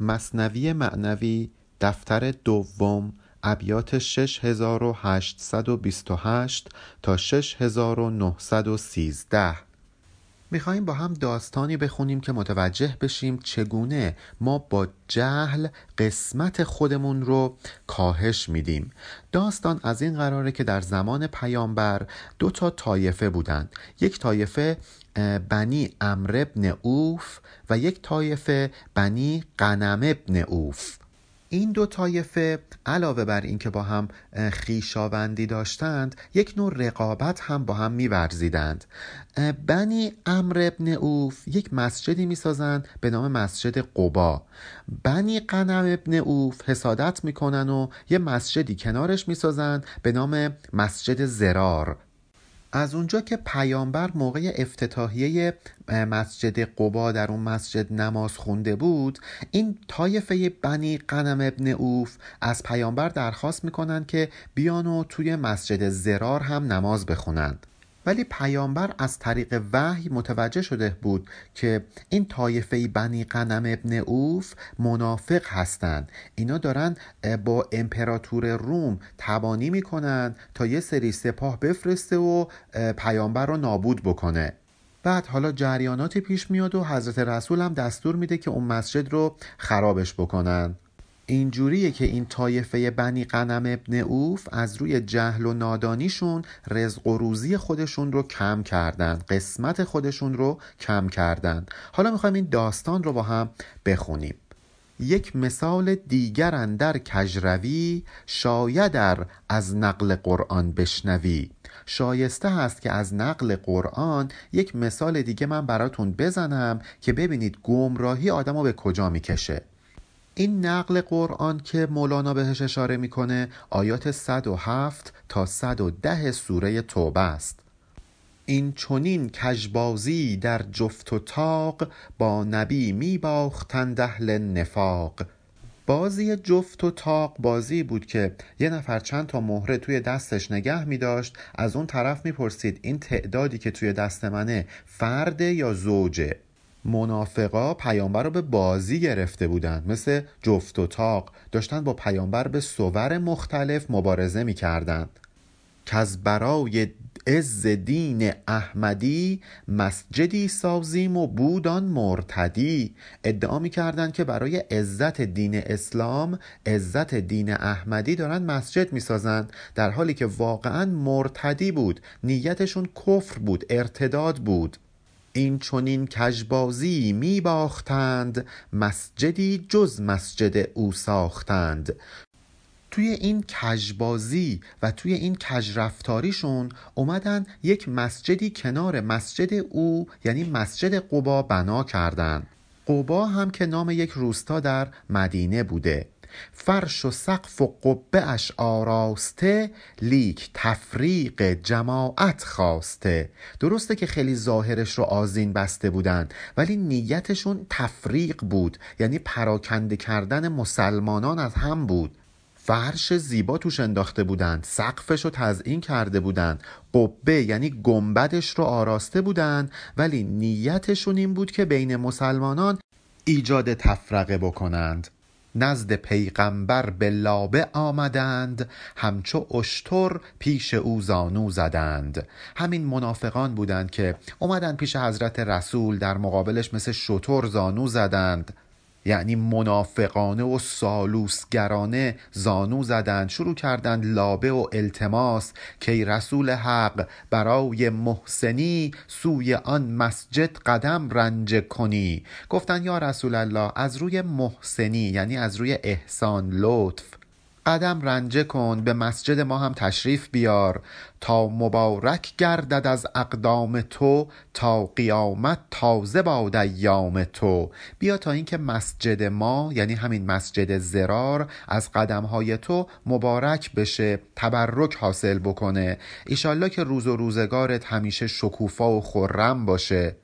مصنوی معنوی دفتر دوم ابیات 6828 تا 6913 می‌خواهیم با هم داستانی بخونیم که متوجه بشیم چگونه ما با جهل قسمت خودمون رو کاهش میدیم. داستان از این قراره که در زمان پیامبر دو تا طایفه بودند. یک طایفه بنی امر ابن اوف و یک طایفه بنی قنم ابن اوف این دو طایفه علاوه بر اینکه با هم خیشاوندی داشتند یک نوع رقابت هم با هم میورزیدند. بنی امر ابن اوف یک مسجدی می‌سازند به نام مسجد قبا. بنی قنم ابن اوف حسادت می‌کنن و یه مسجدی کنارش می‌سازند به نام مسجد زرار. از اونجا که پیامبر موقع افتتاحیه مسجد قبا در اون مسجد نماز خونده بود این طایفه بنی قنم ابن اوف از پیامبر درخواست می‌کنن که بیان و توی مسجد زرار هم نماز بخونند. ولی پیامبر از طریق وحی متوجه شده بود که این طایفه بنی قنم ابن اوف منافق هستند. اینا دارن با امپراتور روم تبانی می‌کنن تا یه سری سپاه بفرسته و پیامبر رو نابود بکنه. بعد حالا جریاناتی پیش میاد و حضرت رسول هم دستور میده که اون مسجد رو خرابش بکنن. اینجوریه که این طایفه بنی قنم ابن اوف از روی جهل و نادانیشون رزق و روزی خودشون رو کم کردن قسمت خودشون رو کم کردن. حالا می‌خوایم این داستان رو با هم بخونیم. یک مثال دیگر اندر کجروی شایدر از نقل قرآن بشنوی. شایسته هست که از نقل قرآن یک مثال دیگه من براتون بزنم که ببینید گمراهی آدم رو به کجا می‌کشه. این نقل قرآن که مولانا بهش اشاره می‌کنه آیات 107 تا 110 سوره توبه است. این چونین کژبازی در جفت و تاق با نبی می باختند اهل نفاق. بازی جفت و تاق بازی بود که یه نفر چند تا مهره توی دستش نگه می داشت از اون طرف می‌پرسید این تعدادی که توی دست منه فرده یا زوجه؟ منافقا پیامبر رو به بازی گرفته بودند. مثل جفت و تاق داشتن با پیامبر به صور مختلف مبارزه می‌کردند. که از برای عز دین احمدی مسجدی سازیم و بودان مرتدی. ادعا می‌کردند که برای عزت دین اسلام عزت دین احمدی دارن مسجد می‌سازند در حالی که واقعا مرتدی بود. نیتشون کفر بود ارتداد بود. این چونین کژبازی می باختند مسجدی جز مسجد او ساختند. توی این کژبازی و توی این کژرفتاریشون اومدن یک مسجدی کنار مسجد او یعنی مسجد قبا بنا کردند قبا هم که نام یک روستا در مدینه بوده. فرش و سقف و قبه اش آراسته لیک تفریق جماعت خواسته. درسته که خیلی ظاهرش رو آزین بسته بودند ولی نیتشون تفریق بود یعنی پراکنده کردن مسلمانان از هم بود. فرش زیبا توش انداخته بودند سقفش رو تزئین کرده بودند قبه یعنی گنبدش رو آراسته بودند ولی نیتشون این بود که بین مسلمانان ایجاد تفرقه بکنند. نزد پیغمبر به لابه آمدند همچو اشتر پیش او زانو زدند. همین منافقان بودند که اومدن پیش حضرت رسول در مقابلش مثل شتر زانو زدند. یعنی منافقانه و سالوسگرانه زانو زدند شروع کردند لابه و التماس که رسول حق برای محسنی سوی آن مسجد قدم رنج کنی. گفتن یا رسول الله از روی محسنی یعنی از روی احسان لطف. قدم رنجه کن به مسجد ما هم تشریف بیار. تا مبارک گردد از اقدام تو تا قیامت تازه باد ایام تو. بیا تا اینکه مسجد ما یعنی همین مسجد زرار از قدمهای تو مبارک بشه تبرک حاصل بکنه. ایشالله که روز و روزگارت همیشه شکوفا و خرم باشه.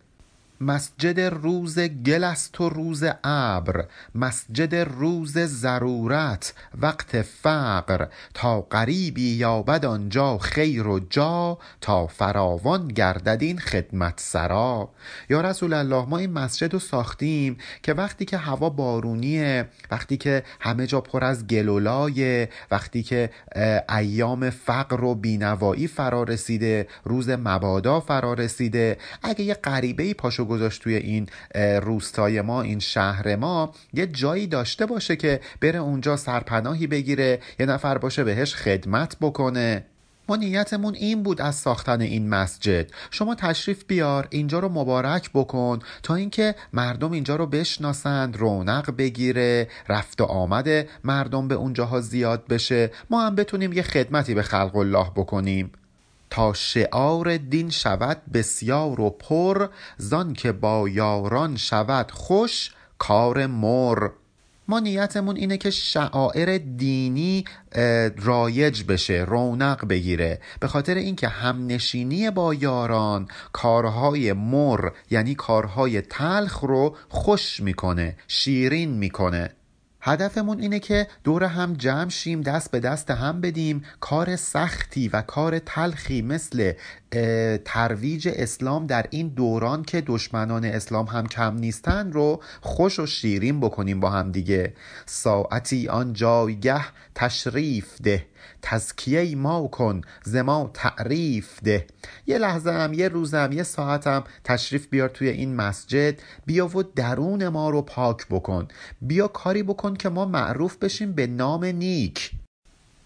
مسجد روز گل است و روز ابر مسجد روز ضرورت وقت فقر. تا غریبی یابد آنجا خیر و جا تا فراوان گردد این خدمت سرا. یا رسول الله ما این مسجد رو ساختیم که وقتی که هوا بارونیه وقتی که همه جا پر از گلولای وقتی که ایام فقر و بینوایی فرا رسیده روز مبادا فرا رسیده. اگه یه غریبه پاشو گذاشت توی این روستای ما این شهر ما یه جایی داشته باشه که بره اونجا سرپناهی بگیره یه نفر باشه بهش خدمت بکنه. ما نیتمون این بود از ساختن این مسجد. شما تشریف بیار اینجا رو مبارک بکن تا اینکه مردم اینجا رو بشناسند رونق بگیره رفت و آمد مردم به اونجاها زیاد بشه. ما هم بتونیم یه خدمتی به خلق الله بکنیم. تا شعار دین شود بسیار و پر زان که با یاران شود خوش کار مر. ما نیتمون اینه که شعائر دینی رایج بشه رونق بگیره. به خاطر اینکه همنشینی با یاران کارهای مر یعنی کارهای تلخ رو خوش می‌کنه شیرین می‌کنه. هدفمون اینه که دور هم جمع شیم دست به دست هم بدیم. کار سختی و کار تلخی مثل ترویج اسلام در این دوران که دشمنان اسلام هم کم نیستن رو خوش و شیرین بکنیم با هم دیگه. ساعتی آن جایگه تشریف ده. تزکیه ما کن زما تعریف ده. یه لحظه هم یه روزم یه ساعتم تشریف بیار توی این مسجد. بیا و درون ما رو پاک بکن. بیا کاری بکن که ما معروف بشیم به نام نیک.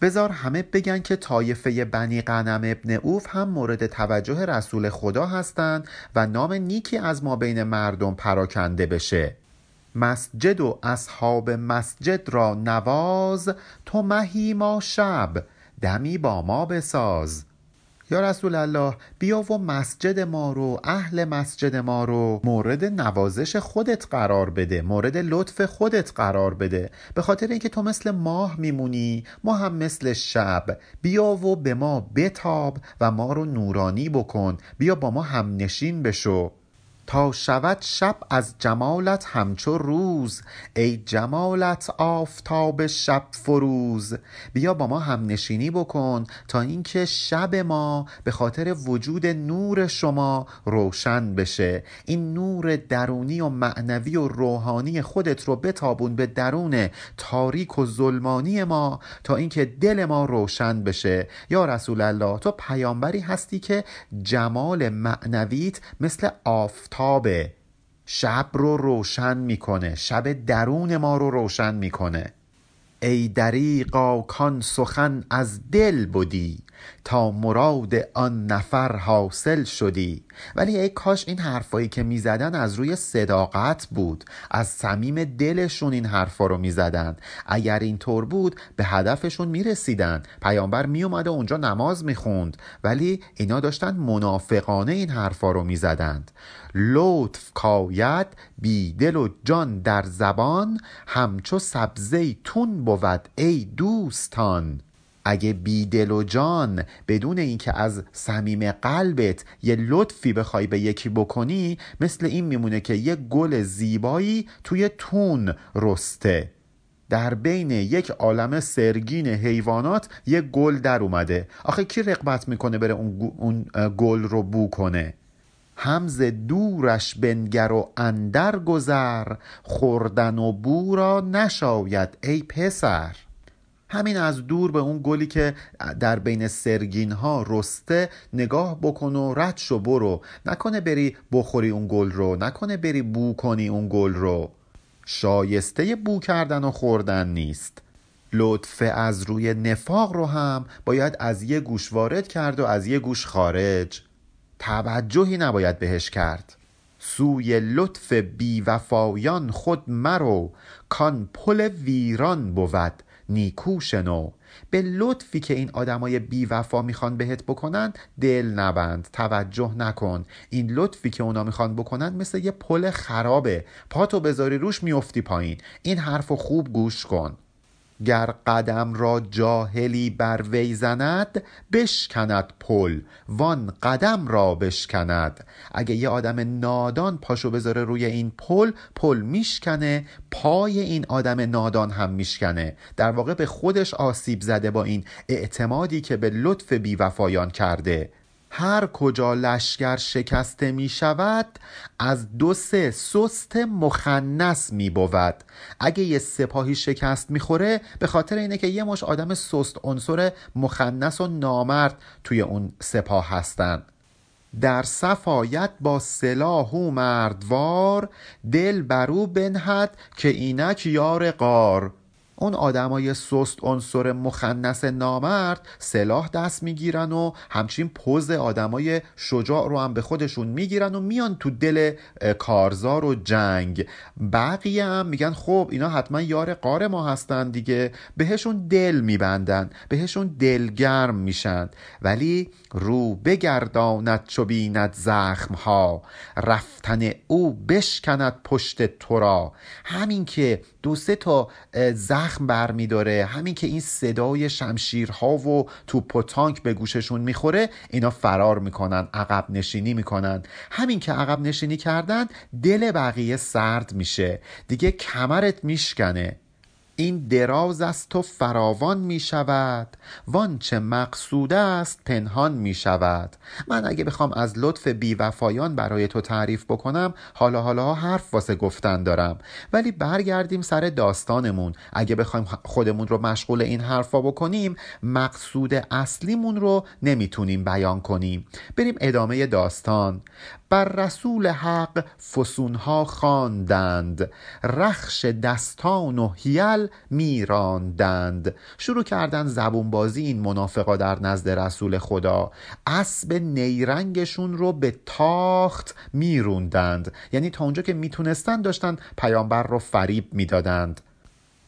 بزار همه بگن که طایفه بنی قنم ابن اوف هم مورد توجه رسول خدا هستند و نام نیکی از ما بین مردم پراکنده بشه. مسجد و اصحاب مسجد را نواز تو مهی ما شب دمی با ما بساز. یا رسول الله بیا و مسجد ما رو اهل مسجد ما رو مورد نوازش خودت قرار بده مورد لطف خودت قرار بده. به خاطر اینکه تو مثل ماه میمونی ما هم مثل شب. بیا و به ما بتاب و ما رو نورانی بکن. بیا با ما هم نشین بشو. تا شود شب از جمالت همچو روز. ای جمالت آفتاب شب فروز. بیا با ما هم نشینی بکن تا اینکه شب ما به خاطر وجود نور شما روشن بشه. این نور درونی و معنوی و روحانی خودت رو بتابون به درون تاریک و ظلمانی ما تا اینکه دل ما روشن بشه. یا رسول الله تو پیامبری هستی که جمال معنویت مثل آفتاب آفتابه شب رو روشن می‌کنه شب درون ما رو روشن می‌کنه. ای دریقا کان سخن از دل بودی تا مراد آن نفر حاصل شدی. ولی ای کاش این حرفایی که می‌زدن از روی صداقت بود از صمیم دلشون این حرفا رو می‌زدن. اگر اینطور بود به هدفشون می‌رسیدن. پیامبر میومده اونجا نماز می‌خوند. ولی اینا داشتن منافقانه این حرفا رو می‌زدند. لطف کاید بی دل و جان در زبان همچو سبزه تون بود ای دوستان. اگه بی دل و جان بدون اینکه از صمیم قلبت یه لطفی بخوای به یکی بکنی مثل این میمونه که یه گل زیبایی توی تون رسته. در بین یک عالم سرگین حیوانات یه گل در اومده. آخه کی رقبت می‌کنه بره اون, گل رو بو کنه؟ همز دورش بنگر و اندر گذر خوردن و بو را نشاید ای پسر. همین از دور به اون گلی که در بین سرگین ها رسته نگاه بکن و رد شو برو. نکنه بری بخوری اون گل رو نکنه بری بو کنی اون گل رو. شایسته بو کردن و خوردن نیست. لطف از روی نفاق رو هم باید از یه گوش وارد کرد و از یه گوش خارج. توجهی نباید بهش کرد. سوی لطف بیوفایان خود مرو کان پل ویران بود نیکو شنو به لطفی که این آدمای بیوفا می‌خوان بهت بکنن دل نبند توجه نکن. این لطفی که اونا می‌خوان بکنن مثل یه پل خرابه. پاتو بذاری روش میفتی پایین. این حرف خوب گوش کن. گر قدم را جاهلی بر وی زند بشکند پل وان قدم را بشکند. اگه یه آدم نادان پاشو بذاره روی این پل پل میشکنه پای این آدم نادان هم میشکنه. در واقع به خودش آسیب زده با این اعتمادی که به لطف بیوفایان کرده. هر کجا لشکر شکسته می شود از دو سه سست مخنس می بود. اگه یه سپاهی شکست می‌خوره به خاطر اینه که یه مش آدم سست عنصر مخنس و نامرد توی اون سپاه هستن. در صفایت با سلاح و مردوار دل برو بنهد که اینک یار قار اون آدمای سست عنصر مخنس نامرد سلاح دست می‌گیرن و همچین پوز آدمای شجاع رو هم به خودشون می‌گیرن و میان تو دل کارزار و جنگ. بقیه هم میگن خب اینا حتما یار قار ما هستن دیگه. بهشون دل میبندن بهشون دلگرم میشن. ولی رو بگرداند چو بیند زخم ها رفتن او بشکند پشت تو را همین که دو سه تا زخم بر میداره همین که این صدای شمشیرها و توپ و تانک به گوششون می‌خوره اینا فرار می‌کنن عقب نشینی می‌کنن همین که عقب نشینی کردن دل بقیه سرد میشه. دیگه کمرت میشکنه. این دراز است و فراوان می شود وان چه مقصود است پنهان می شود. من اگه بخوام از لطف بیوفایان برای تو تعریف بکنم حالا حالا حرف واسه گفتن دارم. ولی برگردیم سر داستانمون. اگه بخوایم خودمون رو مشغول این حرفا بکنیم مقصود اصلیمون رو نمی‌تونیم بیان کنیم. بریم ادامه داستان. بر رسول حق فسونها خواندند. رخش دستان و هیل میراندند. شروع کردن زبون بازی این منافقا در نزد رسول خدا. اسب نیرنگشون رو به تاخت میروندند. یعنی تا اونجا که می‌تونستن داشتن پیامبر رو فریب می‌دادند.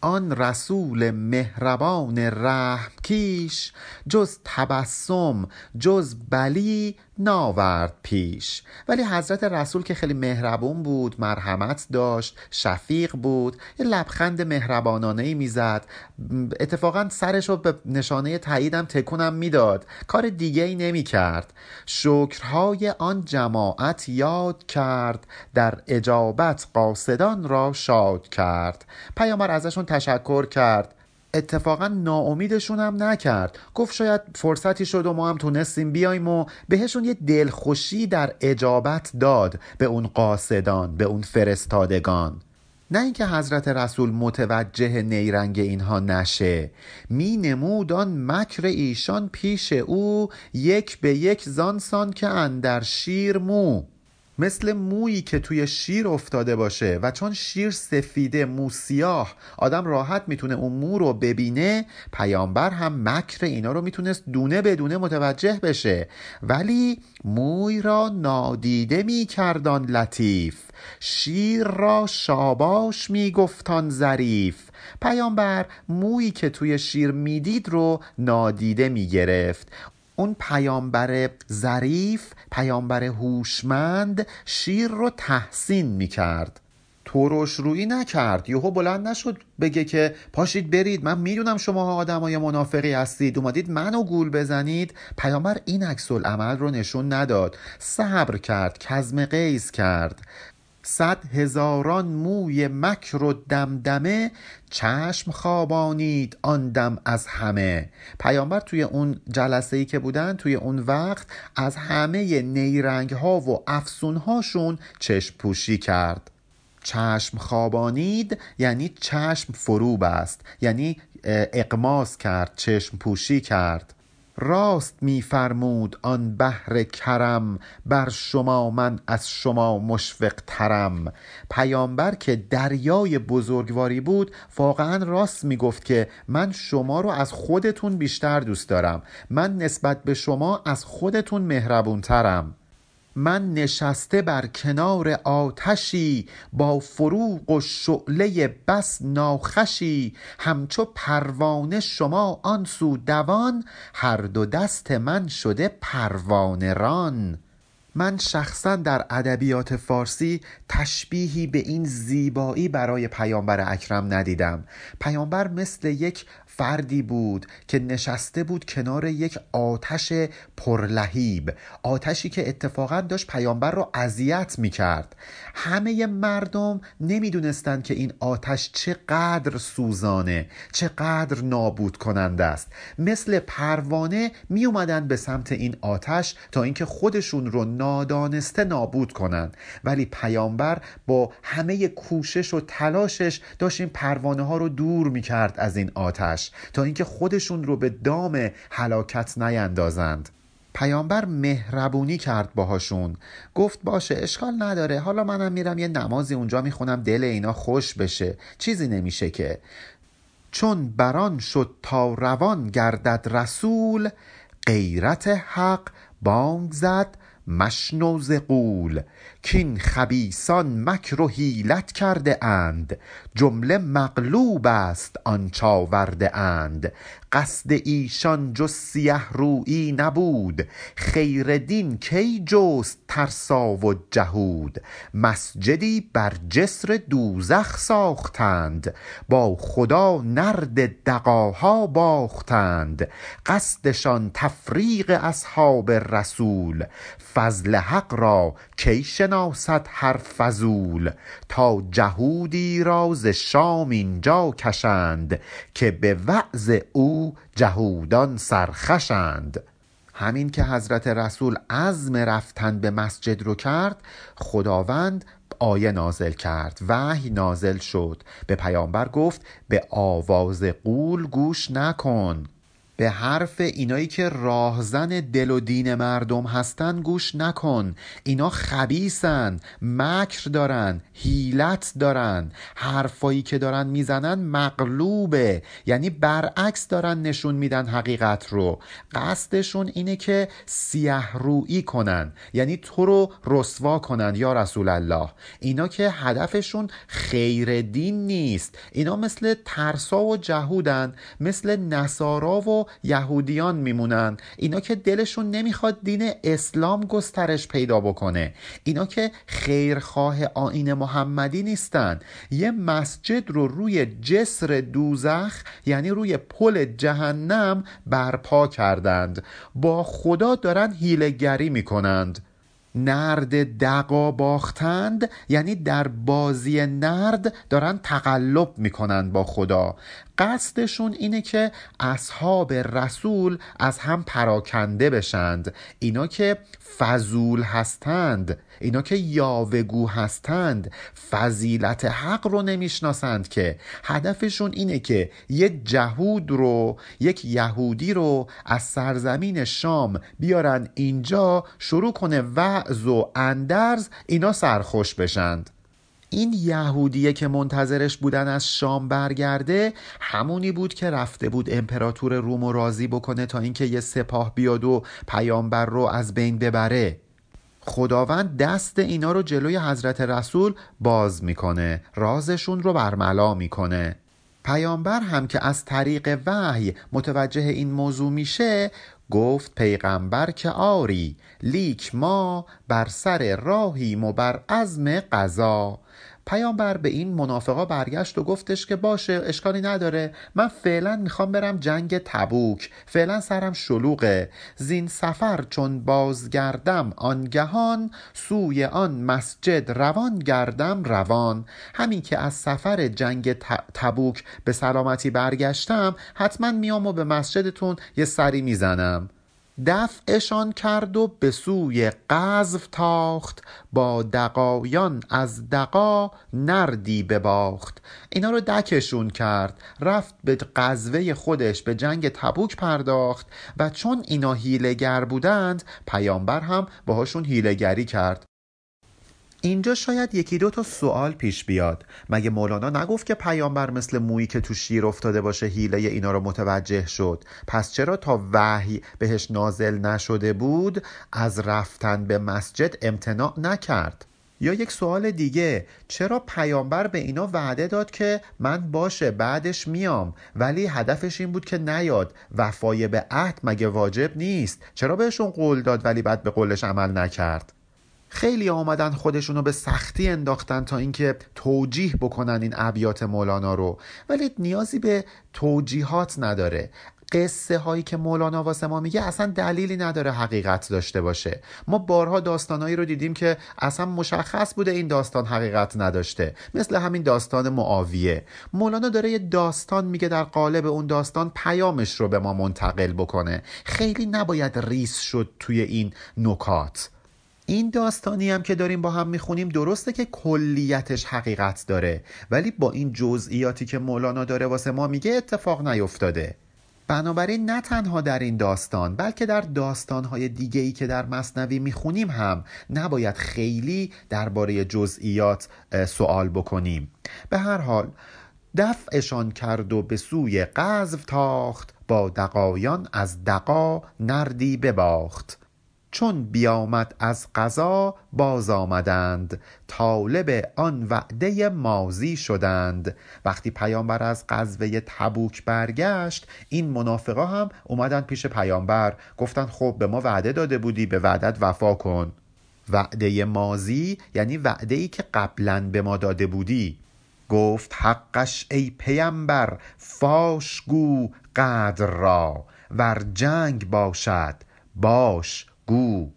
آن رسول مهربان رحم کیش جز تبسم جز بلی ناورد پیش. ولی حضرت رسول که خیلی مهربون بود مرحمت داشت شفیق بود یه لبخند مهربانانه ای می‌زد. اتفاقا سرش رو به نشانه تاییدم تکونم می‌داد. کار دیگه ای نمی کرد شکرهای آن جماعت یاد کرد در اجابت قاصدان را شاد کرد. پیامبر ازشون تشکر کرد. اتفاقا ناامیدشون هم نکرد. گفت شاید فرصتی شد و ما هم تونستیم بیایم و بهشون یه دلخوشی در اجابت داد. به اون قاصدان به اون فرستادگان. نه اینکه حضرت رسول متوجه نیرنگ اینها نشه. می نمود آن مکر ایشان پیش او یک به یک زانسان که اندر شیر مو. مثل مویی که توی شیر افتاده باشه و چون شیر سفیده مو سیاه آدم راحت می‌تونه اون مو رو ببینه پیامبر هم مکر اینا رو می‌تونست دونه بدونه متوجه بشه. ولی موی را نادیده میکردان لطیف شیر را شاباش میگفتان ظریف. پیامبر مویی که توی شیر می‌دید رو نادیده می‌گرفت. اون پیامبر ظریف پیامبر هوشمند شیر رو تحسین می‌کرد. تورش روی نکرد. یهو بلند نشد بگه که پاشید برید من می‌دونم شما آدمای منافقی هستید. اومدید منو گول بزنید. پیامبر این عکس عمل رو نشون نداد. صبر کرد کزم قیز کرد. صد هزاران موی مکر و دمدمه چشم خوابانید آن دم از همه. پیامبر توی اون جلسه ای که بودن توی اون وقت از همه نیرنگ ها و افسون هاشون چشم پوشی کرد. چشم خوابانید یعنی چشم فروب است یعنی اقماس کرد چشم پوشی کرد. راست میفرمود آن بحر کرم بر شما من از شما مشفق ترم. پیامبر که دریای بزرگواری بود واقعا راست می‌گفت که من شما رو از خودتون بیشتر دوست دارم. من نسبت به شما از خودتون مهربون ترم من نشسته بر کنار آتشی با فروغ و شعله بس ناخشی همچو پروانه شما آن سو دوان هر دو دست من شده پروانه ران. من شخصا در ادبیات فارسی تشبیهی به این زیبایی برای پیامبر اکرم ندیدم. پیامبر مثل یک فردی بود که نشسته بود کنار یک آتش پرلهیب آتشی که اتفاقا داشت پیامبر رو اذیت می کرد همه مردم نمی‌دونستند که این آتش چقدر سوزانه چقدر نابود کننده است. مثل پروانه می اومدن به سمت این آتش تا اینکه خودشون رو نادانسته نابود کنند ولی پیامبر با همه کوشش و تلاشش داشت این پروانه ها رو دور می کرد از این آتش تا اینکه خودشون رو به دام هلاکت نیندازند. پیامبر مهربونی کرد باهاشون. گفت باشه اشکال نداره. حالا منم میرم یه نمازی اونجا می‌خونم دل اینا خوش بشه. چیزی نمیشه که. چون بران شد تا روان گردد رسول غیرت حق بانگ زد مشنو ز غول کین خبیثان مکر و حیلت کرده اند. جمله مغلوب است آنچ آورده اند. قصد ایشان جز سیه رویی نبود خیر دین کی جست ترسا و جهود؟ مسجدی بر جسر دوزخ ساختند با خدا نرد دغاها باختند. قصدشان تفریق اصحاب رسول فضل حق را کی شناسد هر فضول؟ تا جهودی را ز شام اینجا کشند که به وعظ او جهودان سرخوشند همین که حضرت رسول عزم رفتن به مسجد رو کرد خداوند آیه نازل کرد وحی نازل شد. به پیامبر گفت به آواز قول گوش نکن. به حرف اینایی که راهزن دل و دین مردم هستن گوش نکن. اینا خبیسن مکر دارن هیلت دارن. حرفایی که دارن می‌زنن مغلوبه. یعنی برعکس دارن نشون میدن حقیقت رو. قصدشون اینه که سیه رویی کنن. یعنی تو رو رسوا کنن یا رسول الله. اینا که هدفشون خیر دین نیست. اینا مثل ترسا و جهودن مثل نصارا و یهودیان میمونن. اینا که دلشون نمی‌خواد دین اسلام گسترش پیدا بکنه. اینا که خیرخواه آین محمدی نیستن. یه مسجد رو روی جسر دوزخ یعنی روی پل جهنم برپا کردند. با خدا دارن هیلگری می‌کنند. نرد دقا باختند یعنی در بازی نرد دارن تقلب می‌کنن با خدا. قصدشون اینه که اصحاب رسول از هم پراکنده بشند. اینا که فضول هستند. اینا که یاوگو هستند. فضیلت حق رو نمی‌شناسند که. هدفشون اینه که یه جهود رو یک یهودی رو از سرزمین شام بیارن اینجا شروع کنه وعظ و اندرز اینا سرخوش بشند. این یهودیه که منتظرش بودن از شام برگرده همونی بود که رفته بود امپراتور روم و راضی بکنه تا اینکه یه سپاه بیاد و پیامبر رو از بین ببره. خداوند دست اینا رو جلوی حضرت رسول باز می‌کنه رازشون رو برملا می‌کنه. پیامبر هم که از طریق وحی متوجه این موضوع میشه گفت پیغمبر که آری لیک ما بر سر راهیم و بر عزم قضا. پیامبر به این منافقا برگشت و گفتش که باشه اشکالی نداره. من فعلا می‌خوام برم جنگ تبوک. فعلا سرم شلوغه. زین سفر چون بازگردم آنگهان سوی آن مسجد روان گردم روان. همین که از سفر جنگ تبوک به سلامتی برگشتم حتما میام و به مسجدتون یه سری می‌زنم. دفعشان کرد و به سوی قذف تاخت با دقایان از دقا نردی بباخت. اینا رو دکشون کرد رفت به قذوه خودش به جنگ تبوک پرداخت و چون اینا هیلگر بودند پیامبر هم باهاشون هیلگری کرد. اینجا شاید یکی دو تا سوال پیش بیاد. مگه مولانا نگفت که پیامبر مثل مویی که تو شیر افتاده باشه هیله اینا رو متوجه شد؟ پس چرا تا وحی بهش نازل نشده بود از رفتن به مسجد امتناع نکرد؟ یا یک سوال دیگه چرا پیامبر به اینا وعده داد که من باشه بعدش میام ولی هدفش این بود که نیاد؟ وفای به عهد مگه واجب نیست؟ چرا بهشون قول داد ولی بعد به قولش عمل نکرد؟ خیلی آمدن خودشونو به سختی انداختن تا اینکه توجیه بکنن این ابیات مولانا رو. ولی نیازی به توجیهات نداره. قصه هایی که مولانا واسه ما میگه اصلا دلیلی نداره حقیقت داشته باشه. ما بارها داستانهایی رو دیدیم که اصلا مشخص بوده این داستان حقیقت نداشته. مثل همین داستان معاویه. مولانا داره یه داستان میگه در قالب اون داستان پیامش رو به ما منتقل بکنه. خیلی نباید ریس شد توی این نکات. این داستانی هم که داریم با هم می‌خونیم درسته که کلیتش حقیقت داره ولی با این جزئیاتی که مولانا داره واسه ما میگه اتفاق نیفتاده. بنابراین نه تنها در این داستان بلکه در داستانهای دیگه ای که در مصنوی می‌خونیم هم نباید خیلی درباره جزئیات سوال بکنیم. به هر حال دفعشان کرد و به سوی قذف تاخت با دقایان از دقا نردی بباخت. چون بیامد از قضا باز آمدند. طالب آن وعده مازی شدند. وقتی پیامبر از غزوه تبوک برگشت این منافقا هم اومدن پیش پیامبر. گفتن خب به ما وعده داده بودی به وعدت وفا کن. وعده مازی یعنی وعده ای که قبلا به ما داده بودی. گفت حقش ای پیامبر فاش گو قدر را. ور جنگ باشد باش گو.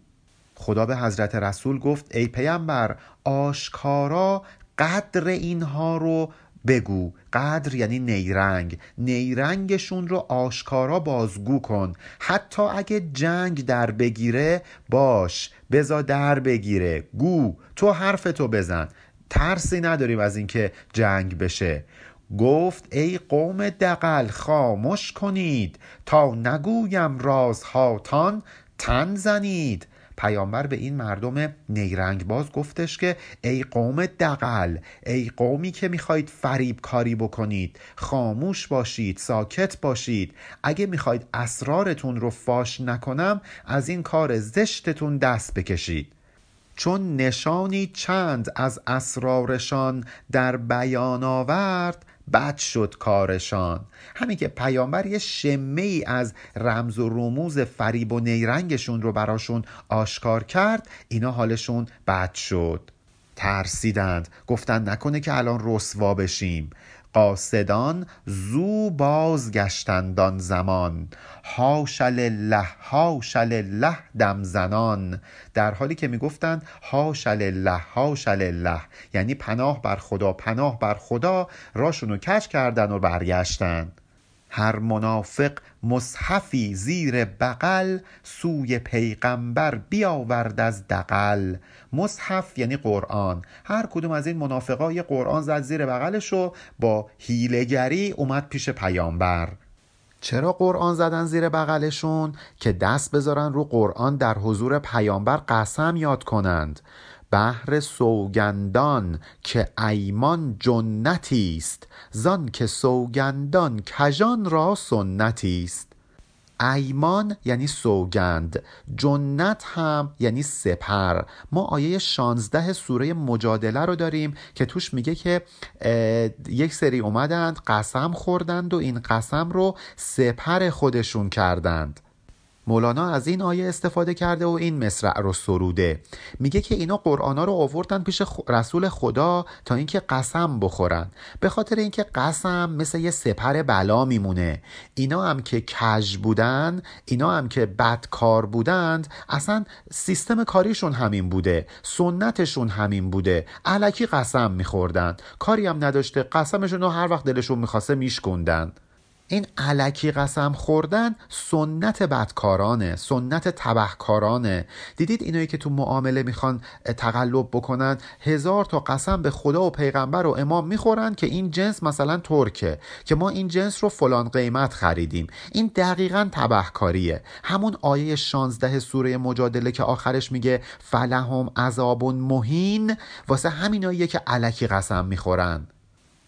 خدا به حضرت رسول گفت ای پیامبر آشکارا قدر اینها رو بگو. قدر یعنی نیرنگ. نیرنگشون رو آشکارا بازگو کن. حتی اگه جنگ در بگیره باش بزا در بگیره. گو تو حرف تو بزن. ترسی نداریم از اینکه جنگ بشه. گفت ای قوم دقل خاموش کنید. تا نگویم رازهاتان تن زنید. پیامبر به این مردم نیرنگ باز گفتش که ای قوم دقل ای قومی که می‌خواید فریب کاری بکنید خاموش باشید ساکت باشید. اگه می‌خواید اسرارتون رو فاش نکنم از این کار زشتتون دست بکشید. چون نشانی چند از اسرارشان در بیان آورد بد شد کارشان. همین که پیامبر یه شمه ای از رمز و رموز فریب و نیرنگشون رو براشون آشکار کرد اینا حالشون بد شد. ترسیدند. گفتن نکنه که الان رسوا بشیم. قاصدان زو بازگشتندان زمان. هاش لله هاش لله دم زنان. در حالی که می‌گفتند هاش لله هاش لله یعنی پناه بر خدا پناه بر خدا راشونو کش کردن و برگشتن. هر منافق مصحفی زیر بغل سوی پیغمبر بیاورد از دقل مصحف یعنی قرآن. هر کدوم از این منافقا یه قرآن زد زیر بغلش و با هیلگری اومد پیش پیامبر. چرا قرآن زدن زیر بغلشون؟ که دست بذارن رو قرآن در حضور پیامبر قسم یاد کنند. بهر سوگندان که ایمان جنتی است زان که سوگندان کژان را سنتی است ایمان یعنی سوگند جنت هم یعنی سپر. ما آیه 16 سوره مجادله رو داریم که توش میگه که یک سری اومدند قسم خوردند و این قسم رو سپر خودشون کردند. مولانا از این آیه استفاده کرده و این مصرع رو سروده. میگه که اینا قرآنا رو آوردن پیش رسول خدا تا اینکه قسم بخورن. به خاطر اینکه قسم مثل یه سپر بلا میمونه. اینا هم که کج بودن اینا هم که بدکار بودند اصلا سیستم کاریشون همین بوده سنتشون همین بوده. علکی قسم میخوردن. کاری هم نداشته قسمشون رو هر وقت دلشون می‌خواسته میشکوندن. این علکی قسم خوردن سنت بدکارانه سنت تبهکارانه. دیدید اینایی که تو معامله می‌خوان تقلب بکنن؟ هزار تا قسم به خدا و پیغمبر و امام می‌خورن که این جنس مثلا ترکه که ما این جنس رو فلان قیمت خریدیم. این دقیقا تبهکاریه. همون آیه 16 سوره مجادله که آخرش میگه فلهم عذاب مهین. واسه همیناییه که علکی قسم می‌خورن.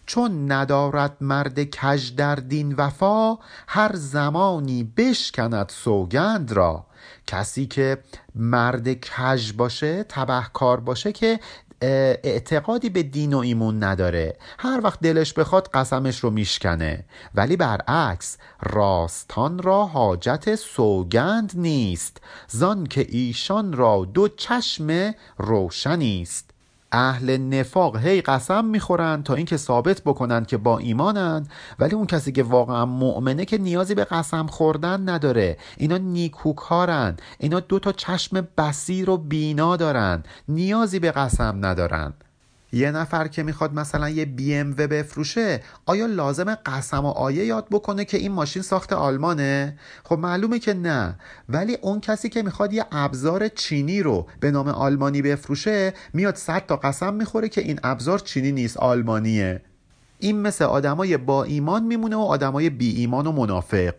چون ندارد مرد کج در دین وفا هر زمانی بشکند سوگند را. کسی که مرد کج باشه تبهکار باشه که اعتقادی به دین و ایمون نداره. هر وقت دلش بخواد قسمش رو میشکنه. ولی برعکس راستان را حاجت سوگند نیست. زان که ایشان را دو چشم روشنی است. اهل نفاق هی قسم می‌خورن تا اینکه ثابت بکنن که با ایمانن ولی اون کسی که واقعا مؤمنه که نیازی به قسم خوردن نداره. اینا نیکوکارن. اینا دو تا چشم بسیر و بینا دارن. نیازی به قسم ندارن. یه نفر که می‌خواد مثلا یه بی ام و بفروشه آیا لازم قسم و آیه یاد بکنه که این ماشین ساخت آلمانه؟ خب معلومه که نه. ولی اون کسی که می‌خواد یه ابزار چینی رو به نام آلمانی بفروشه میاد صد تا قسم می‌خوره که این ابزار چینی نیست آلمانیه. این مثل آدمای با ایمان میمونه و آدمای بی ایمان و منافق.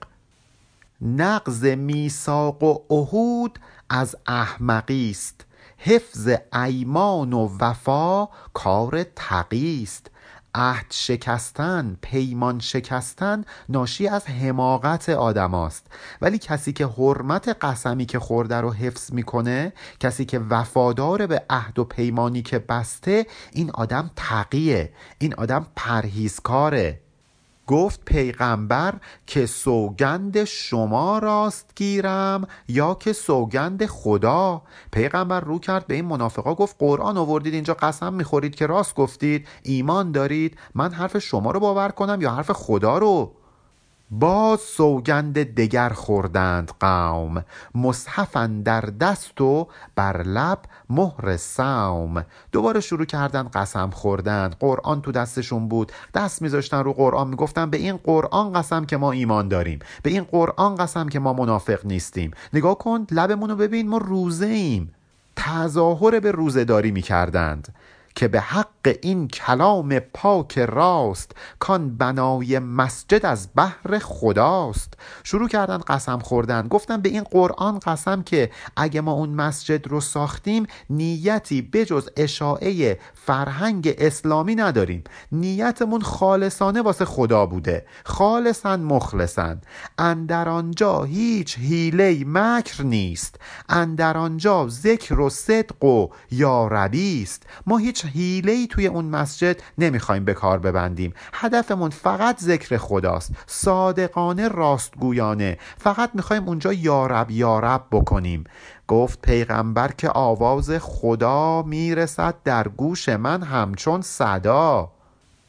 نقض میثاق و عهود از احمقی است. حفظ ایمان و وفا کار تقی است. عهد شکستن پیمان شکستن ناشی از حماقت آدم است. ولی کسی که حرمت قسمی که خورده رو حفظ می‌کنه کسی که وفادار به عهد و پیمانی که بسته این آدم تقیه این آدم پرهیزکاره. گفت پیغمبر که سوگند شما راست گیرم یا که سوگند خدا. پیغمبر رو کرد به این منافقا گفت قرآن آوردید اینجا قسم می‌خورید که راست گفتید ایمان دارید من حرف شما رو باور کنم یا حرف خدا رو؟ باز سوگند دگر خوردند قوم مصحفن در دست و بر لب مهر سوم دوباره شروع کردن قسم خوردند قرآن تو دستشون بود. دست میذاشتن رو قرآن. می‌گفتن به این قرآن قسم که ما ایمان داریم. به این قرآن قسم که ما منافق نیستیم. نگاه کن لبمون رو ببین. ما روزه ایم تظاهر به روزه داری می‌کردند. که به حق این کلام پاک راست کان بنای مسجد از بحر خداست. شروع کردن قسم خوردن. گفتن به این قرآن قسم که اگه ما اون مسجد رو ساختیم نیتی بجز اشاعه فرهنگ اسلامی نداریم. نیتمون خالصانه واسه خدا بوده. خالصا مخلصن اندر آنجا هیچ حیله مکر نیست. اندر آنجا ذکر و صدق و یاربی است. ما هیچ حیله ای توی اون مسجد نمی‌خوایم به کار ببندیم. هدفمون فقط ذکر خداست. صادقانه راستگویانه. فقط می‌خوایم اونجا یارب یارب بکنیم. گفت پیغمبر که آواز خدا می‌رسد در گوش من همچون صدا.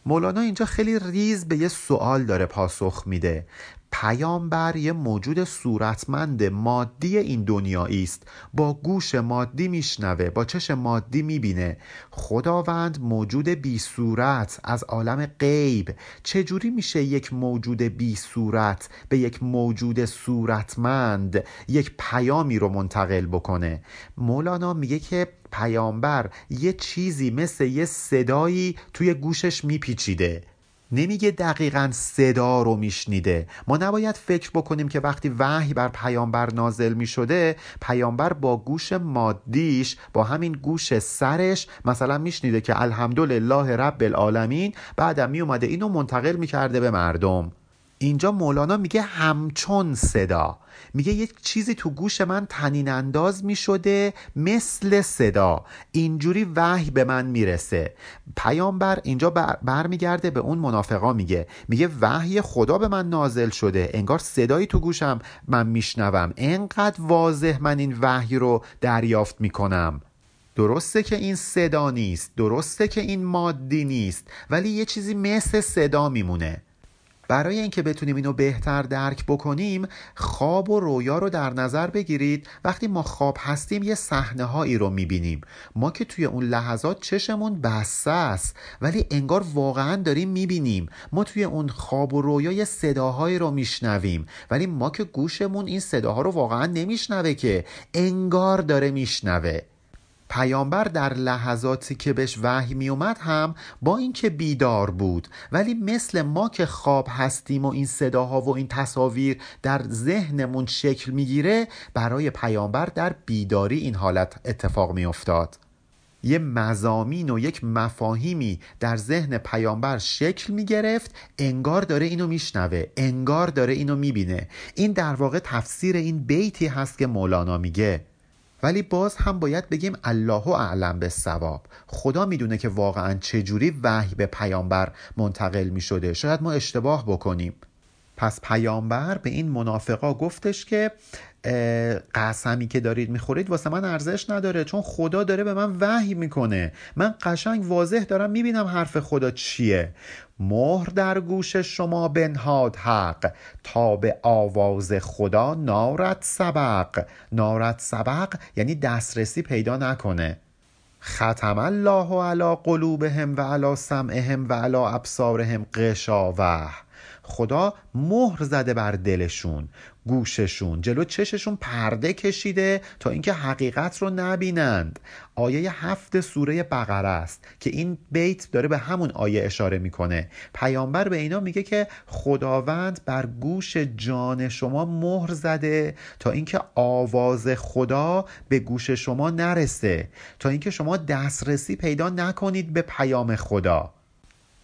مولانا اینجا خیلی ریز به یه سوال داره پاسخ میده. پیامبر یه موجود صورتمند مادی این دنیایی است. با گوش مادی میشنوه با چش مادی می‌بینه. خداوند موجود بی صورت از عالم غیب. چجوری میشه یک موجود بی صورت به یک موجود صورتمند یک پیامی رو منتقل بکنه؟ مولانا میگه که پیامبر یه چیزی مثل یه صدایی توی گوشش میپیچیده. نمیگه دقیقا صدا رو میشنیده. ما نباید فکر بکنیم که وقتی وحی بر پیامبر نازل می‌شده پیامبر با گوش مادیش با همین گوش سرش مثلا میشنیده که الحمدلله رب العالمین بعدم میومده اینو منتقل می‌کرده به مردم. اینجا مولانا میگه همچون صدا. میگه یک چیزی تو گوش من تنین انداز می‌شده مثل صدا. اینجوری وحی به من می‌رسه. پیامبر اینجا برمیگرده به اون منافقا میگه. میگه وحی خدا به من نازل شده. انگار صدایی تو گوشم من میشنوم. انقدر واضح من این وحی رو دریافت می‌کنم. درسته که این صدا نیست. درسته که این مادی نیست. ولی یه چیزی مثل صدا میمونه. برای اینکه بتونیم اینو بهتر درک بکنیم خواب و رویا رو در نظر بگیرید. وقتی ما خواب هستیم یه صحنه هایی رو می‌بینیم. ما که توی اون لحظات چشمون بسته است ولی انگار واقعا داریم می‌بینیم. ما توی اون خواب و رویا یه صداهایی رو میشنویم. ولی ما که گوشمون این صداها رو واقعا نمیشنوه که انگار داره میشنوه. پیامبر در لحظاتی که بهش وحی می اومد هم با اینکه بیدار بود. ولی مثل ما که خواب هستیم و این صداها و این تصاویر در ذهنمون شکل می‌گیره برای پیامبر در بیداری این حالت اتفاق می افتاد یه مزامین و یک مفاهیمی در ذهن پیامبر شکل می گرفت انگار داره اینو میشنوه انگار داره اینو می‌بینه. این در واقع تفسیر این بیتی هست که مولانا میگه. ولی باز هم باید بگیم الله اعلم به ثواب. خدا می‌دونه که واقعا چجوری وحی به پیامبر منتقل می شده شاید ما اشتباه بکنیم. پس پیامبر به این منافقا گفتش که قسمی که دارید می‌خورید واسه من ارزش نداره چون خدا داره به من وحی می‌کنه. من قشنگ واضح دارم می‌بینم حرف خدا چیه. مهر در گوش شما بنهاد حق تا به آواز خدا نارد سبق. نارد سبق یعنی دسترسی پیدا نکنه. ختم الله علی قلوبهم و علی سمعهم و علی ابصارهم غشاوه. خدا مهر زده بر دلشون گوششون جلو چششون پرده کشیده تا اینکه حقیقت رو نبینند. آیه هفت سوره بقره است که این بیت داره به همون آیه اشاره می‌کنه. پیامبر به اینا میگه که خداوند بر گوش جان شما مهر زده تا اینکه آواز خدا به گوش شما نرسه تا اینکه شما دسترسی پیدا نکنید به پیام خدا.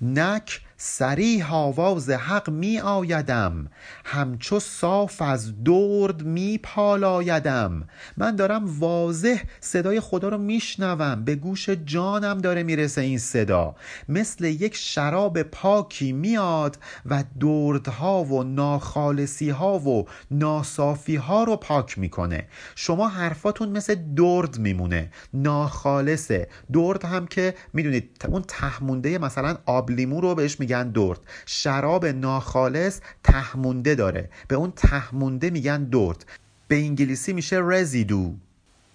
نک سریح آواز حق می آیدم. همچو صاف از درد می پالایدم. من دارم واضح صدای خدا رو میشنوم. به گوش جانم داره می‌رسه این صدا. مثل یک شراب پاکی میاد و دردها و ناخالصی ها و ناصافی ها رو پاک می‌کنه. شما حرفاتون مثل درد میمونه. ناخالصه. درد هم که می‌دونید اون تهمونده مثلا آب لیمو رو بهش میگن میگن درد. شراب ناخالص تهمونده داره. به اون تهمونده میگن درد. به انگلیسی میشه رزیدو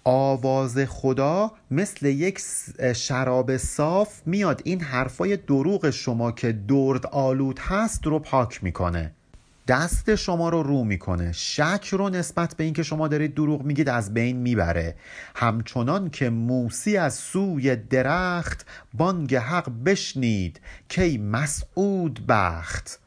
آواز خدا مثل یک شراب صاف میاد. این حرفای دروغ شما که درد آلود هست رو پاک می‌کنه. دست شما رو رو می‌کنه. شک رو نسبت به اینکه شما دارید دروغ میگید از بین می‌بره. همچنان که موسی از سوی درخت بانگ حق بشنید. کی مسعود بخت.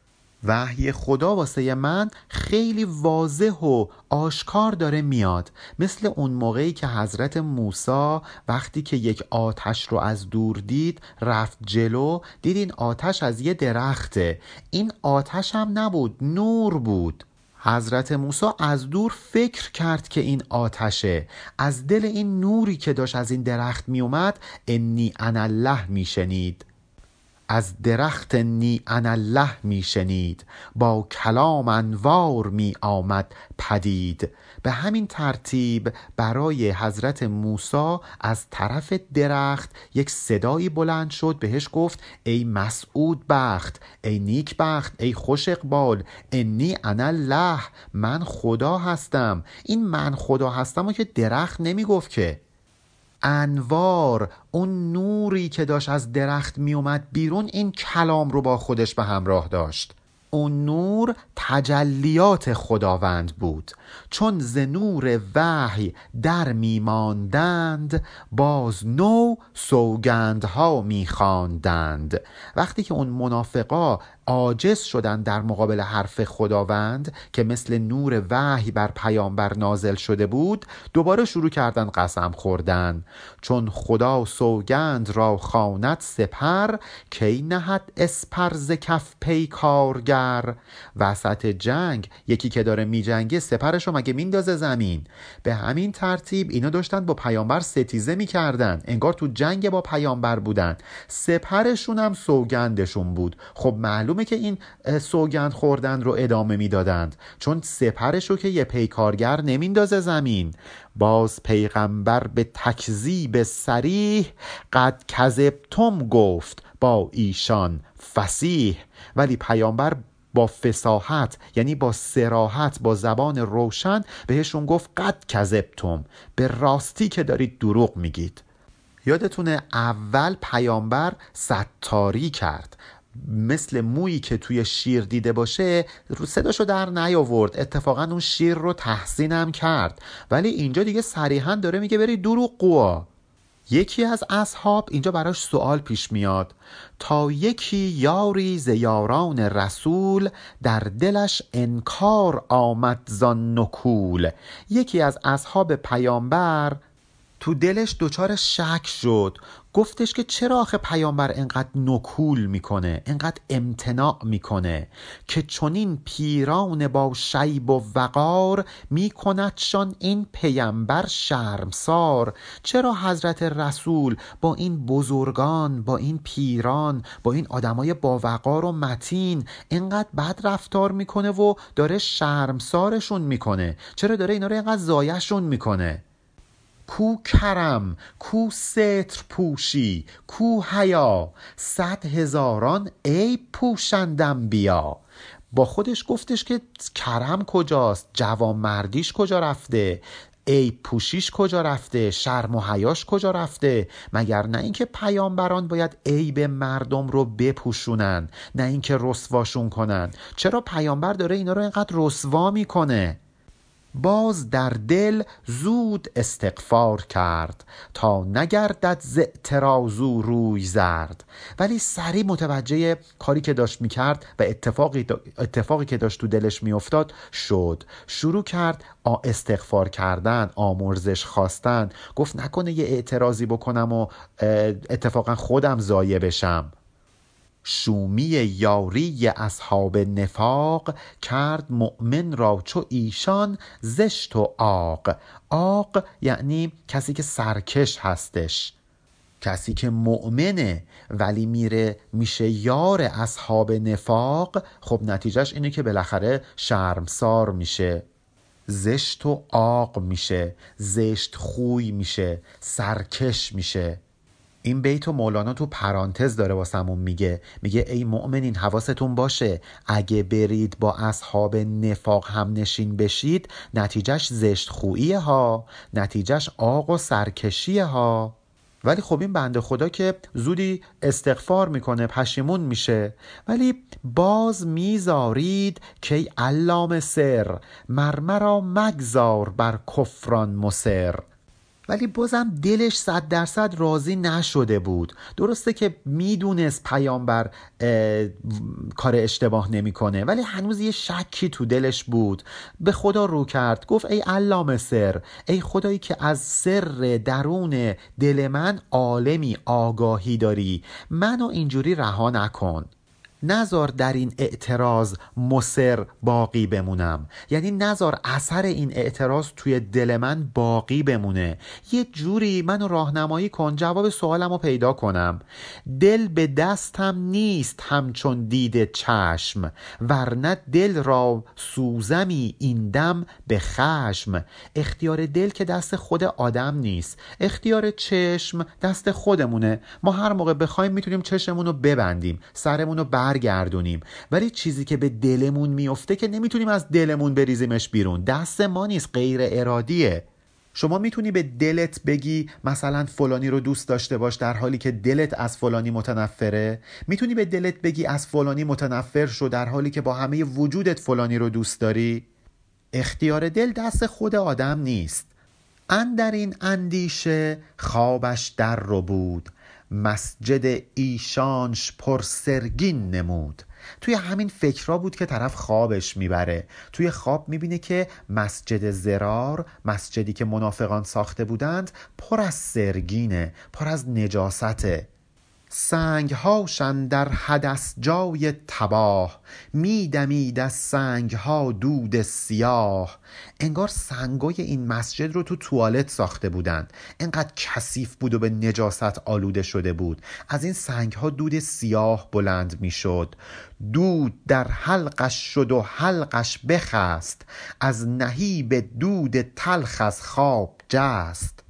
وحی خدا واسه من خیلی واضح و آشکار داره میاد. مثل اون موقعی که حضرت موسی وقتی که یک آتش رو از دور دید رفت جلو دید این آتش از یه درخته. این آتش هم نبود نور بود. حضرت موسی از دور فکر کرد که این آتشه. از دل این نوری که داشت از این درخت میومد انی انا الله میشنید. از درخت نی الله می شنید. با کلام انوار می آمد پدید. به همین ترتیب برای حضرت موسی از طرف درخت یک صدایی بلند شد بهش گفت ای مسعود بخت ای نیک بخت ای خوش اقبال انی انا الله من خدا هستم. این من خدا هستم و که درخت نمی گفت که. انوار اون نوری که داشت از درخت می اومد بیرون این کلام رو با خودش به همراه داشت. اون نور تجلیات خداوند بود. چون ز نور وحی در میماندند باز نو سوگندها میخواندند. وقتی که اون منافقا عاجز شدن در مقابل حرف خداوند که مثل نور وحی بر پیامبر نازل شده بود دوباره شروع کردن قسم خوردن. چون خدا سوگند را خواند سپر کی نهد اسپر ز کف پیکارگر؟ وسط جنگ یکی که داره میجنگه سپرش رو مگه میندازه زمین؟ به همین ترتیب اینا داشتن با پیامبر ستیزه می‌کردن. انگار تو جنگ با پیامبر بودن. سپرشون هم سوگندشون بود. خب معلومه که این سوگند خوردن رو ادامه می‌دادند. چون سپرش رو که یه پیکارگر نمیندازه زمین. باز پیغمبر به تکذیب سریح قد کذبتم گفت با ایشان فسیح ولی پیامبر با فساحت یعنی با سراحت با زبان روشن بهشون گفت قد کذبتم. به راستی که دارید دروغ میگید. یادتونه اول پیامبر ستاری کرد. مثل مویی که توی شیر دیده باشه رو صداشو در نیاورد. اتفاقا اون شیر رو تحسینم کرد. ولی اینجا دیگه صریحا داره میگه بری دروغ قوا یکی از اصحاب اینجا براش سوال پیش میاد. تا یکی یاری ز یاران رسول در دلش انکار آمد زان نکول. یکی از اصحاب پیامبر تو دلش دچار شک شد. گفتش که چرا آخه پیامبر انقدر نکول می‌کنه انقدر امتناع می‌کنه که چونین پیران با شیب و وقار میکندشان این پیامبر شرمسار. چرا حضرت رسول با این بزرگان با این پیران با این آدمای با وقار و متین انقدر بد رفتار می‌کنه و داره شرمسارشون می‌کنه؟ چرا داره اینا رو انقدر زایشون می‌کنه؟ کو کرم کو ستر پوشی کو حیا. صد هزاران ای پوشندم بیا. با خودش گفتش که کرم کجاست جوانمردیش کجا رفته ای پوشیش کجا رفته شرم و حیاش کجا رفته؟ مگر نه اینکه پیامبران باید عیب مردم رو بپوشونن نه اینکه رسواشون کنن. چرا پیامبر داره اینا رو اینقدر رسوا می‌کنه؟ باز در دل زود استغفار کرد تا نگردد ز اعتراضو روی زرد. ولی سریع متوجه کاری که داشت می‌کرد و اتفاقی, اتفاقی که داشت تو دلش میافتاد شد. شروع کرد استغفار کردن آمرزش خواستن. گفت نکنه یه اعتراضی بکنم و اتفاقا خودم زایه بشم. شومی یاری اصحاب نفاق کرد مؤمن را چو ایشان زشت و آق آق یعنی کسی که سرکش هستش. کسی که مؤمنه ولی میره میشه یار اصحاب نفاق خب نتیجهش اینه که بالاخره شرمسار میشه. زشت و آق میشه زشت خوی میشه سرکش میشه. این بیت و مولانا تو پرانتز داره واسمون میگه. میگه ای مؤمنین حواستون باشه. اگه برید با اصحاب نفاق هم نشین بشید نتیجهش زشت خوییه ها نتیجهش آق و سرکشیه ها ولی خب این بنده خدا که زودی استغفار می‌کنه پشیمون میشه. ولی باز میزارید که علام سر مرمرا مگذار بر کفران مسر ولی بازم دلش صد درصد راضی نشده بود. درسته که می‌دونست پیامبر کار اشتباه نمی‌کنه ولی هنوز یه شکی تو دلش بود. به خدا رو کرد. گفت ای علام سر ای خدایی که از سر درون دل من عالمی آگاهی داری. منو اینجوری رها نکن. نزار در این اعتراض مصر باقی بمونم. یعنی نزار اثر این اعتراض توی دل من باقی بمونه. یه جوری منو راهنمایی کن جواب سوالم رو پیدا کنم. دل به دستم نیست همچون دید چشم ورنه دل را سوزمی این دم به خشم. اختیار دل که دست خود آدم نیست اختیار چشم دست خودمونه. ما هر موقع بخوایم می‌تونیم چشممون رو ببندیم سرمون رو برگردونیم. ولی چیزی که به دلمون میفته که نمی‌تونیم از دلمون بریزیمش بیرون. دست ما نیست غیر ارادیه. شما می‌تونی به دلت بگی مثلا فلانی رو دوست داشته باش در حالی که دلت از فلانی متنفره. می‌تونی به دلت بگی از فلانی متنفر شو در حالی که با همه وجودت فلانی رو دوست داری؟ اختیار دل دست خود آدم نیست. اندر این اندیشه خوابش در رو بود. مسجد ایشانش پر سرگین نمود. توی همین فکرها بود که طرف خوابش می‌بره. توی خواب می‌بینه که مسجد زرار مسجدی که منافقان ساخته بودند پر از سرگینه پر از نجاسته. سنگ هاشن در حدث جای تباه میدمید از سنگ ها دود سیاه. انگار سنگای این مسجد رو تو توالت ساخته بودند. انقدر کثیف بود و به نجاست آلوده شده بود. از این سنگ ها دود سیاه بلند می‌شد دود در حلقش شد و حلقش بخست. از نهیب دود تلخ از خواب جست.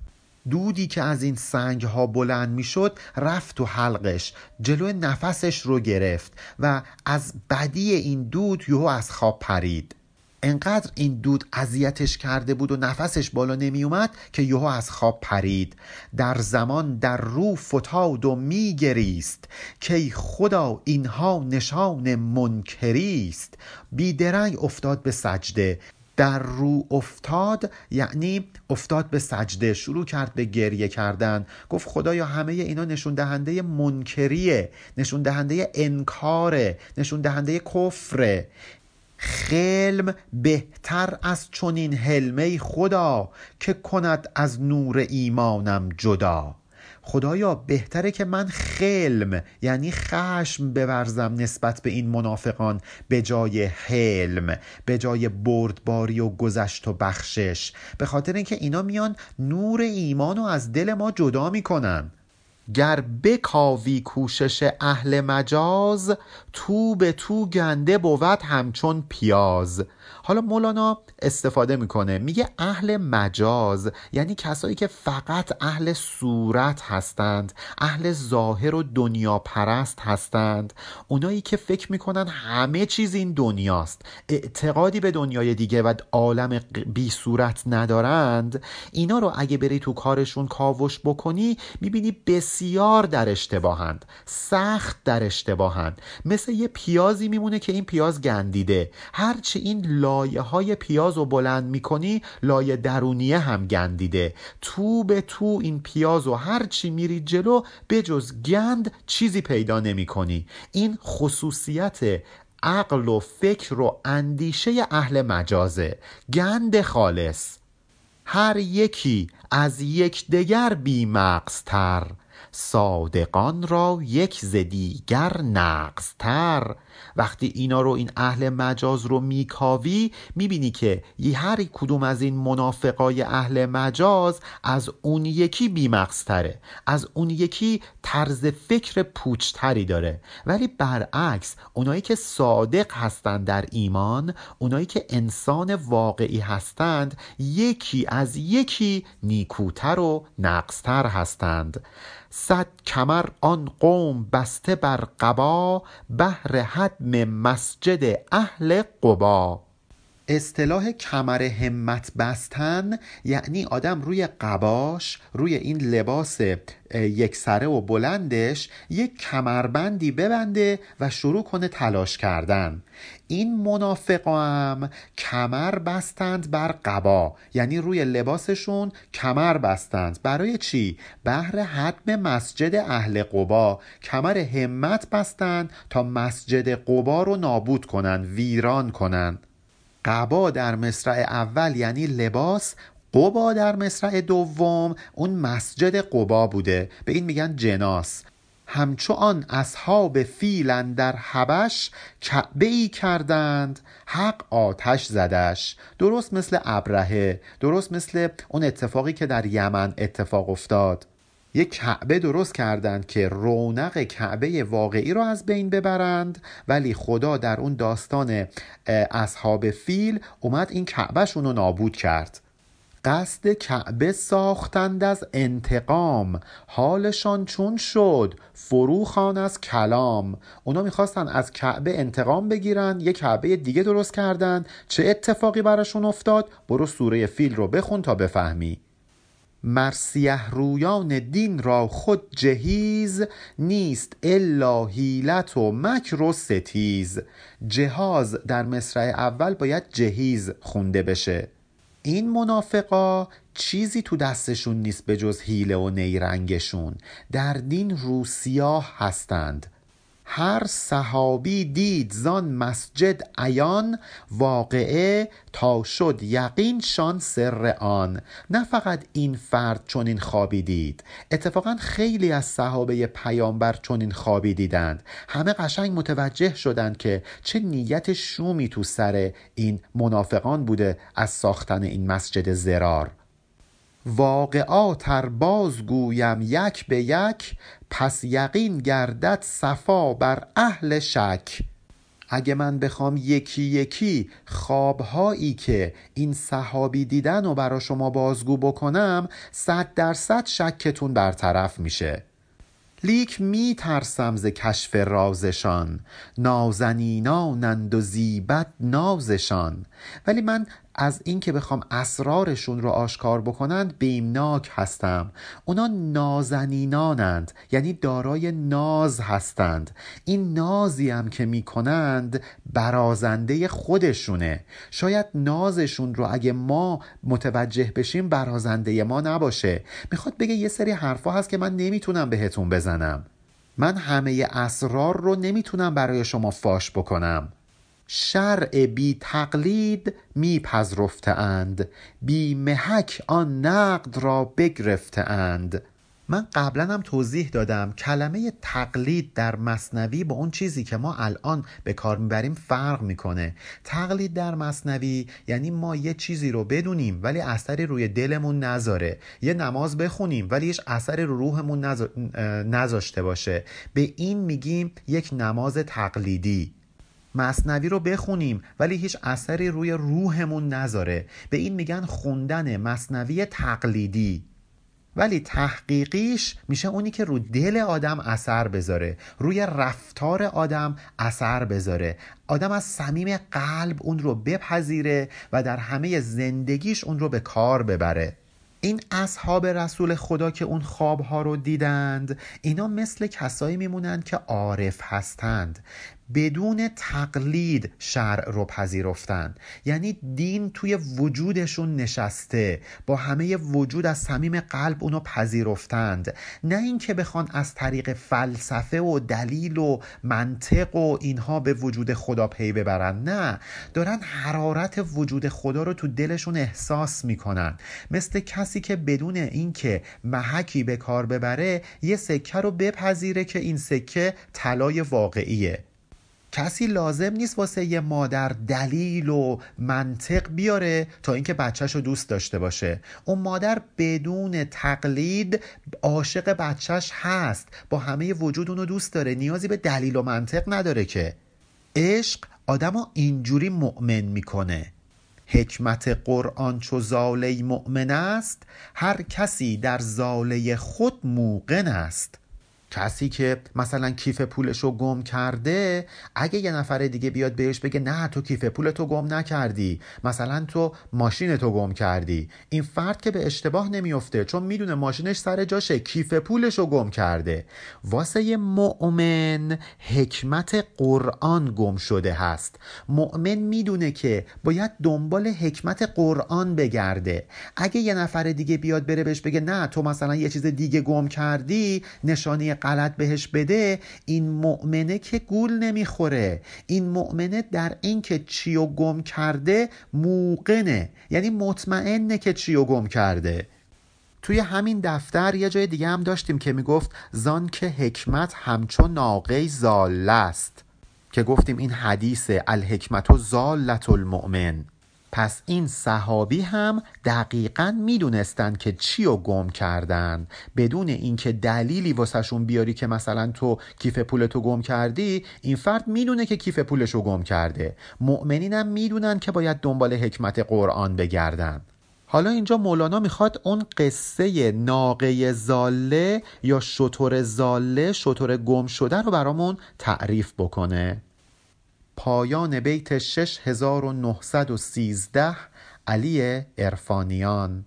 دودی که از این سنگ ها بلند می شد رفت و حلقش جلو نفسش رو گرفت و از بدی این دود یهو از خواب پرید. انقدر این دود اذیتش کرده بود و نفسش بالا نمی اومد که یهو از خواب پرید. در زمان در رو فتاد و میگریست. که خدا اینها نشان منکریست. بیدرنگ افتاد به سجده. در رو افتاد یعنی افتاد به سجده شروع کرد به گریه کردن. گفت خدایا همه اینا نشون دهنده منکریه نشون دهنده انکاره نشون دهنده کفره. خلم بهتر از چنین حلمه خدا که کند از نور ایمانم جدا. خدایا بهتره که من خلم یعنی خشم بورزم نسبت به این منافقان به جای حلم به جای بردباری و گذشت و بخشش. به خاطر اینکه اینا میان نور ایمان رو از دل ما جدا می‌کنن. گر بکاوی کوشش اهل مجاز تو به تو گنده بود همچون پیاز. حالا مولانا استفاده می‌کنه. میگه اهل مجاز یعنی کسایی که فقط اهل صورت هستند اهل ظاهر و دنیا پرست هستند. اونایی که فکر می‌کنن همه چیز این دنیاست. اعتقادی به دنیای دیگه و عالم بی صورت ندارند. اینا رو اگه بری تو کارشون کاوش بکنی می‌بینی بسیار در اشتباهند. سخت در اشتباهند. مثل یه پیازی میمونه که این پیاز گندیده. هرچی این لایه های پیاز رو بلند می‌کنی لایه درونیه هم گندیده. تو به تو این پیاز و هر چی میری جلو بجز گند چیزی پیدا نمی کنی این خصوصیت عقل و فکر و اندیشه اهل مجازه. گند خالص. هر یکی از یکدیگر بیمغزتر. صادقان را یک ز دیگر نغزتر وقتی اینا رو این اهل مجاز رو میکاوی می‌بینی که هر کدوم از این منافقای اهل مجاز از اون یکی بیمقصتره از اون یکی طرز فکر پوچتری داره. ولی برعکس اونایی که صادق هستند در ایمان اونایی که انسان واقعی هستند یکی از یکی نیکوتر و نقصتر هستند. صد کمر آن قوم بسته بر قبا بهر حدم مسجد اهل قبا. اصطلاح کمر همت بستن یعنی آدم روی قباش روی این لباس یک سره و بلندش یک کمربندی ببنده و شروع کنه تلاش کردن. این منافقا هم کمر بستند بر قبا یعنی روی لباسشون کمر بستند. برای چی؟ بهر حدم مسجد اهل قبا. کمر همت بستند تا مسجد قبا رو نابود کنند ویران کنند قبا در مصرع اول یعنی لباس قبا در مصرع دوم اون مسجد قبا بوده. به این میگن جناس. همچو آن اصحاب فیلن در حبش کعبه ای کردند حق آتش زدش. درست مثل ابرهه درست مثل اون اتفاقی که در یمن اتفاق افتاد. یک کعبه درست کردند که رونق کعبه واقعی رو از بین ببرند ولی خدا در اون داستان اصحاب فیل اومد این کعبهشون رو نابود کرد. قصد کعبه ساختند از انتقام. حالشان چون شد فروخان از کلام. اونا می‌خواستن از کعبه انتقام بگیرن یه کعبه دیگه درست کردن. چه اتفاقی براشون افتاد؟ برو سوره فیل رو بخون تا بفهمی. مرسیه رویان دین را خود جهیز نیست الا هیلت و مکر و ستیز. جهاز در مصرع اول باید جهیز خونده بشه. این منافقا چیزی تو دستشون نیست به جز هیله و نیرنگشون. در دین روسیاه هستند. هر صحابی دید زان مسجد عیان واقعه تا شد یقین شان سر آن. نه فقط این فرد چون این خوابی دید اتفاقا خیلی از صحابه پیامبر چون این خوابی دیدند. همه قشنگ متوجه شدند که چه نیت شومی تو سر این منافقان بوده از ساختن این مسجد زرار. واقعاتر باز گویم یک به یک پس یقین گردد صفا بر اهل شک. اگه من بخوام یکی یکی خوابهایی که این صحابی دیدن و برا شما بازگو بکنم صد درصد شکتون برطرف میشه. لیک می ترسم ز کشف رازشان. نازنینانند و زیبد نازشان. ولی من از اینکه بخوام اسرارشون رو آشکار بکنند بیمناک هستم. اونا نازنینانند یعنی دارای ناز هستند. این نازی هم که می‌کنند برازنده خودشونه. شاید نازشون رو اگه ما متوجه بشیم برازنده ما نباشه. می‌خواد بگه یه سری حرفا هست که من نمی‌تونم بهتون بزنم. من همه اسرار رو نمی‌تونم برای شما فاش بکنم. شرع بی تقلید می پذرفته اند بی محک آن نقد را بگرفته اند من قبلا هم توضیح دادم کلمه تقلید در مصنوی با اون چیزی که ما الان به کار می‌بریم فرق می‌کنه. تقلید در مصنوی یعنی ما یه چیزی رو بدونیم ولی اثری روی دلمون نذاره. یه نماز بخونیم ولی هیچ اثری رو روحمون نذاشته باشه. به این میگیم یک نماز تقلیدی. مصنوی رو بخونیم ولی هیچ اثری روی روحمون نذاره. به این میگن خوندن مصنوی تقلیدی. ولی تحقیقیش میشه اونی که رو دل آدم اثر بذاره روی رفتار آدم اثر بذاره. آدم از صمیم قلب اون رو بپذیره و در همه زندگیش اون رو به کار ببره. این اصحاب رسول خدا که اون خوابها رو دیدند اینا مثل کسایی میمونند که عارف هستند. بدون تقلید شرع رو پذیرفتن. یعنی دین توی وجودشون نشسته. با همه وجود از صمیم قلب اونو پذیرفتند. نه اینکه بخوان از طریق فلسفه و دلیل و منطق و اینها به وجود خدا پی ببرن. نه. دارن حرارت وجود خدا رو تو دلشون احساس می‌کنن. مثل کسی که بدون اینکه محکی به کار ببره یه سکه رو بپذیره که این سکه طلای واقعیه. کسی لازم نیست واسه یه مادر دلیل و منطق بیاره تا اینکه بچهش رو دوست داشته باشه. اون مادر بدون تقلید عاشق بچهش هست. با همه وجود اونو دوست داره. نیازی به دلیل و منطق نداره که. عشق آدم اینجوری مؤمن می‌کنه. حکمت قرآن چو زاله مؤمن است هر کسی در زاله خود موقن است. کسی که مثلا کیف پولش رو گم کرده اگه یه نفر دیگه بیاد بهش بگه نه تو کیف پول تو گم نکردی مثلا تو ماشین تو گم کردی. این فرد که به اشتباه نمیفته چون می‌دونه ماشینش سر جاشه کیف پولش رو گم کرده. واسه مؤمن حکمت قرآن گم شده هست. مؤمن می‌دونه که باید دنبال حکمت قرآن بگرده. اگه یه نفر دیگه بیاد بره بهش بگه نه تو مثلا یه چیز دیگه گم کردی نشانی غلط بهش بده این مؤمنه که گول نمی‌خوره. این مؤمنه در این که چی و گم کرده موقنه. یعنی مطمئنه که چی و گم کرده. توی همین دفتر یه جای دیگه هم داشتیم که می‌گفت زان که حکمت همچون ناقه زاله است. که گفتیم این حدیث الحکمت و زالت المؤمن. پس این صحابی هم دقیقا می‌دونستند که چی رو گم کردن بدون اینکه دلیلی واسهشون بیاری که مثلا تو کیف پولتو گم کردی این فرد می‌دونه که کیف پولشو گم کرده. مؤمنین هم می‌دونن که باید دنبال حکمت قرآن بگردن. حالا اینجا مولانا می‌خواد اون قصه ناقه زاله یا شطور زاله شطور گم شده رو برامون تعریف بکنه. پایان بیت 6913 علی ارفانیان